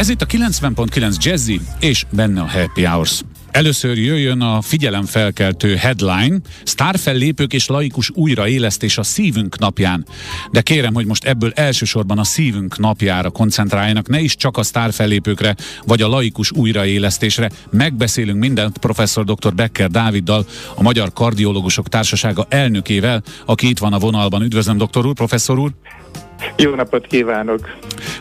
Ez itt a 90.9 Jazzy, és benne a Happy Hours. Először jöjjön a figyelemfelkeltő headline, sztárfellépők és laikus újraélesztés a szívünk napján. De kérem, hogy most ebből elsősorban a szívünk napjára koncentráljanak, ne is csak a sztárfellépőkre, vagy a laikus újraélesztésre. Megbeszélünk mindent professzor dr. Becker Dáviddal, a Magyar Kardiológusok Társasága elnökével, aki itt van a vonalban. Üdvözlöm, doktor úr, professzor úr! Jó napot kívánok!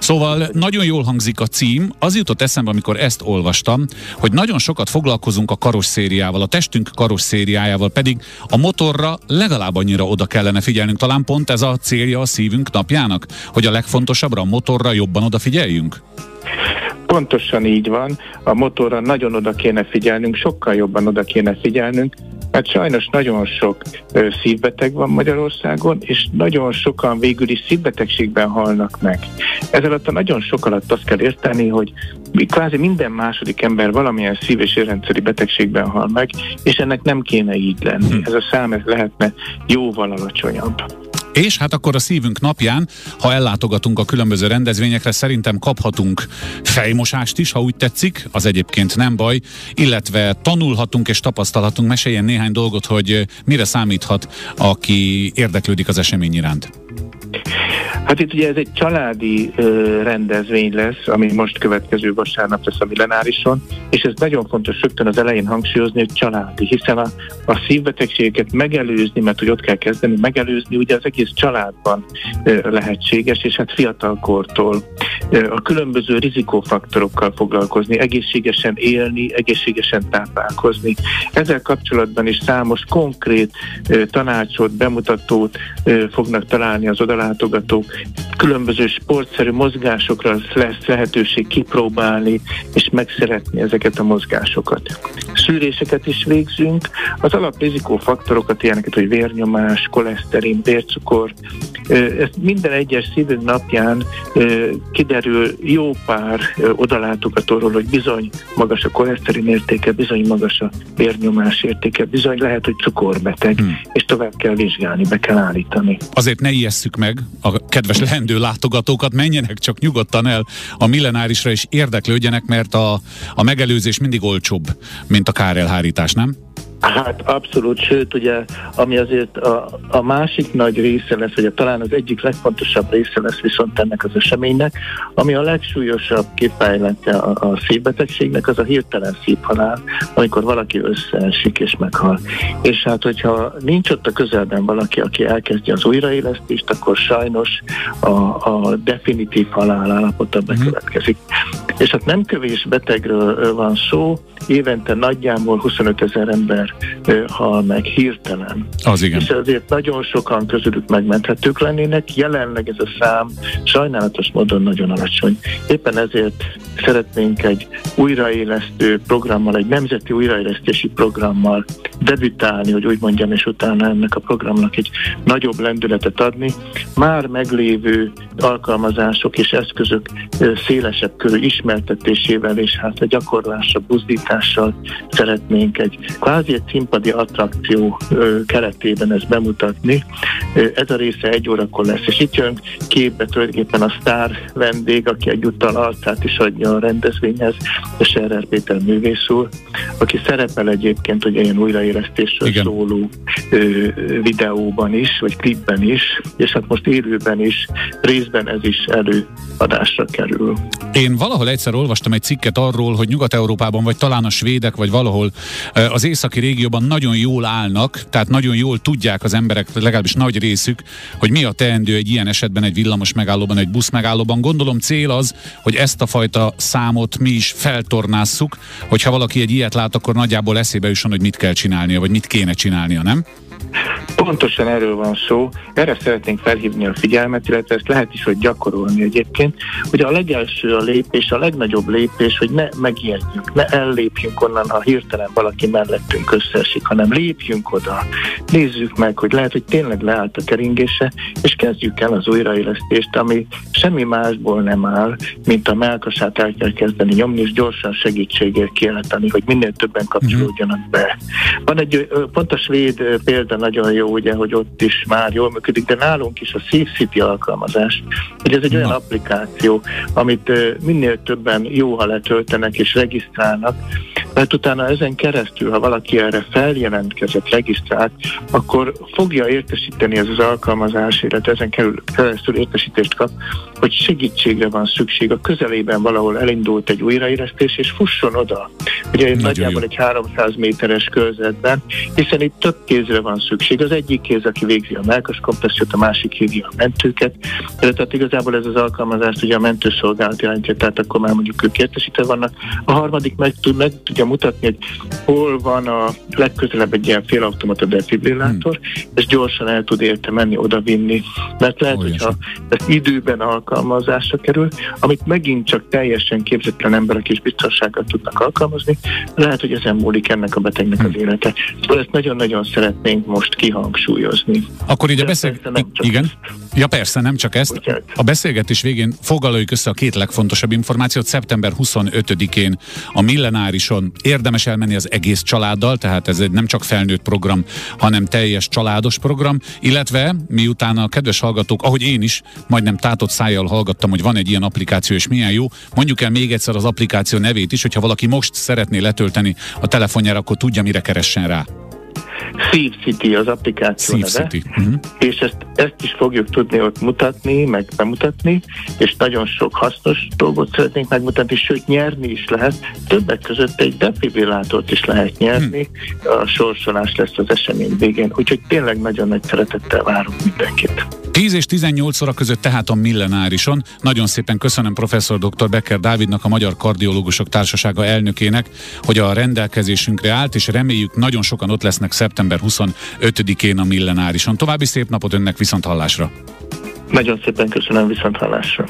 Szóval nagyon jól hangzik a cím. Az jutott eszembe, amikor ezt olvastam, hogy nagyon sokat foglalkozunk a karosszériával, a testünk karosszériájával, pedig a motorra legalább annyira oda kellene figyelnünk. Talán pont ez a célja a szívünk napjának, hogy a legfontosabbra a motorra jobban odafigyeljünk? Pontosan így van. A motorra nagyon oda kéne figyelnünk, sokkal jobban oda kéne figyelnünk, mert sajnos nagyon sok ö, szívbeteg van Magyarországon, és nagyon sokan végül is szívbetegségben halnak meg. Ez alatt a nagyon sok alatt azt kell érteni, hogy kvázi minden második ember valamilyen szív- és érrendszeri betegségben hal meg, és ennek nem kéne így lenni. Hm. Ez a szám ez lehetne jóval alacsonyabb. És hát akkor a szívünk napján, ha ellátogatunk a különböző rendezvényekre, szerintem kaphatunk fejmosást is, ha úgy tetszik, az egyébként nem baj, illetve tanulhatunk és tapasztalhatunk. Meséljen néhány dolgot, hogy mire számíthat, aki érdeklődik az esemény iránt. Hát itt ugye ez egy családi ö, rendezvény lesz, ami most következő vasárnap lesz a millenárison, és ez nagyon fontos rögtön az elején hangsúlyozni, hogy családi, hiszen a, a szívbetegségeket megelőzni, mert hogy ott kell kezdeni, megelőzni ugye az egész családban ö, lehetséges, és hát fiatalkortól ö, a különböző rizikófaktorokkal foglalkozni, egészségesen élni, egészségesen táplálkozni. Ezzel kapcsolatban is számos konkrét ö, tanácsot, bemutatót ö, fognak találni az odalátogatók, különböző sportszerű mozgásokra lesz lehetőség kipróbálni és megszeretni ezeket a mozgásokat. Szűréseket is végzünk, az alaprizikó faktorokat, ilyeneket, hogy vérnyomás, koleszterin, vércukor, ezt minden egyes szívünk napján kiderül jó pár odalátogatóról, hogy bizony magas a koleszterin értéke, bizony magas a vérnyomás értéke, bizony lehet, hogy cukorbeteg, hmm. és tovább kell vizsgálni, be kell állítani. Azért ne ijesszük meg a kedves lehendő látogatókat, menjenek csak nyugodtan el a millenárisra, és érdeklődjenek, mert a, a megelőzés mindig olcsóbb, mint a kárelhárítás, nem? Hát abszolút, sőt ugye, ami azért a, a másik nagy része lesz, vagy a, talán az egyik legfontosabb része lesz viszont ennek az eseménynek, ami a legsúlyosabb kifejlete a, a szívbetegségnek, az a hirtelen szívhalál, amikor valaki összeesik és meghal. És hát, hogyha nincs ott a közelben valaki, aki elkezdje az újraélesztést, akkor sajnos a, a definitív halál állapota mhm. bekövetkezik. Mm. És hát nem kövés betegről van szó, évente nagyjából 25 ezer ember hal meg hirtelen. Az igen. És azért nagyon sokan közülük megmenthetők lennének, jelenleg ez a szám sajnálatos módon nagyon alacsony. Éppen ezért szeretnénk egy újraélesztő programmal, egy nemzeti újraélesztési programmal debütálni, hogy úgy mondjam, és utána ennek a programnak egy nagyobb lendületet adni. Már meglévő alkalmazások és eszközök szélesebb körű ismertetésével és hát a gyakorlásra, buzdítással szeretnénk egy kvázi egy színpadi attrakció keretében ezt bemutatni. Ez a része egy órakor lesz, és itt jön képbe tulajdonképpen a sztár vendég, aki egyúttal arcát is adja a rendezvényhez, Serrer Péter művész úr, aki szerepel egyébként ugye ilyen újraélesztésről Igen. szóló ö, videóban is, vagy klipben is, és hát most élőben is, részben ez is előadásra kerül. Én valahol egyszer olvastam egy cikket arról, hogy Nyugat-Európában, vagy talán a svédek, vagy valahol az északi régióban nagyon jól állnak, tehát nagyon jól tudják az emberek, legalábbis nagy részük, hogy mi a teendő egy ilyen esetben egy villamos megállóban, egy busz megállóban. Gondolom cél az, hogy ezt a fajta számot mi is feltornásszuk, hogyha valaki egy ilyet lát, akkor nagyjából eszébe jusson, hogy mit kell csinálnia, vagy mit kéne csinálnia, nem? Pontosan erről van szó, erre szeretnénk felhívni a figyelmet, illetve ezt lehet is, hogy gyakorolni egyébként, hogy a legelső a lépés, a legnagyobb lépés, hogy ne megijedjünk, ne ellépjünk onnan, ha hirtelen valaki mellettünk összeesik, hanem lépjünk oda, nézzük meg, hogy lehet, hogy tényleg leállt a keringése, és kezdjük el az újraélesztést, ami semmi másból nem áll, mint a melkasát el kell kezdeni nyomni, és gyorsan segítségért kiáltani, hogy minél többen kapcsolódjanak be. Van egy pont a svéd példa, példa nagyon jó, ugye, hogy ott is már jól működik, de nálunk is a Safe City alkalmazás, hogy ez egy olyan applikáció, amit minél többen jó, ha letöltenek és regisztrálnak, mert utána ezen keresztül, ha valaki erre feljelentkezett, regisztrált, akkor fogja értesíteni ez az alkalmazás, illetve ezen keresztül értesítést kap, hogy segítségre van szükség. A közelében valahol elindult egy újraélesztés, és fusson oda. Ugye Nagyon nagyjából jó. egy 300 méteres körzetben, hiszen itt több kézre van szükség. Az egyik kéz, aki végzi a melkas kompressziót, a másik hívja a mentőket. Tehát igazából ez az alkalmazást ugye a mentőszolgálat jelentje, tehát akkor már mondjuk ők értesítve vannak. A harmadik meg, tud, meg tudja mutatni, hogy hol van a legközelebb egy ilyen félautomata defibrillátor, hmm. és gyorsan el tud érte menni, oda vinni. Mert lehet, Olyan hogyha ez időben alkalmazásra kerül, amit megint csak teljesen képzetlen emberek is biztonsággal tudnak alkalmazni, lehet, hogy ezen múlik ennek a betegnek hmm. az élete. Szóval ezt nagyon-nagyon szeretnénk most kihangsúlyozni. Akkor így a beszél... Igen? Ezt. Ja persze, nem csak ezt. A beszélgetés végén foglaljuk össze a két legfontosabb információt. Szeptember 25-én a millenárison érdemes elmenni az egész családdal, tehát ez egy nem csak felnőtt program, hanem teljes családos program, illetve miután a kedves hallgatók, ahogy én is, majdnem tátott szájjal hallgattam, hogy van egy ilyen applikáció, és milyen jó. Mondjuk el még egyszer az applikáció nevét is, hogyha valaki most szeretné letölteni a telefonjára, akkor tudja, mire keressen rá. Szív City az applikáció Szív neve, City. Uh-huh. és ezt, ezt is fogjuk tudni ott mutatni, meg bemutatni, és nagyon sok hasznos dolgot szeretnénk megmutatni, sőt nyerni is lehet. Többek között egy defibrillátort is lehet nyerni, uh-huh. a sorsolás lesz az esemény végén, úgyhogy tényleg nagyon nagy szeretettel várunk mindenkit. 10 és 18 óra között tehát a millenárison. Nagyon szépen köszönöm professzor dr. Becker Dávidnak, a Magyar Kardiológusok Társasága elnökének, hogy a rendelkezésünkre állt, és reméljük nagyon sokan ott lesznek szeptember 25-én a millenárison. További szép napot önnek viszont hallásra! Nagyon szépen köszönöm viszont hallásra!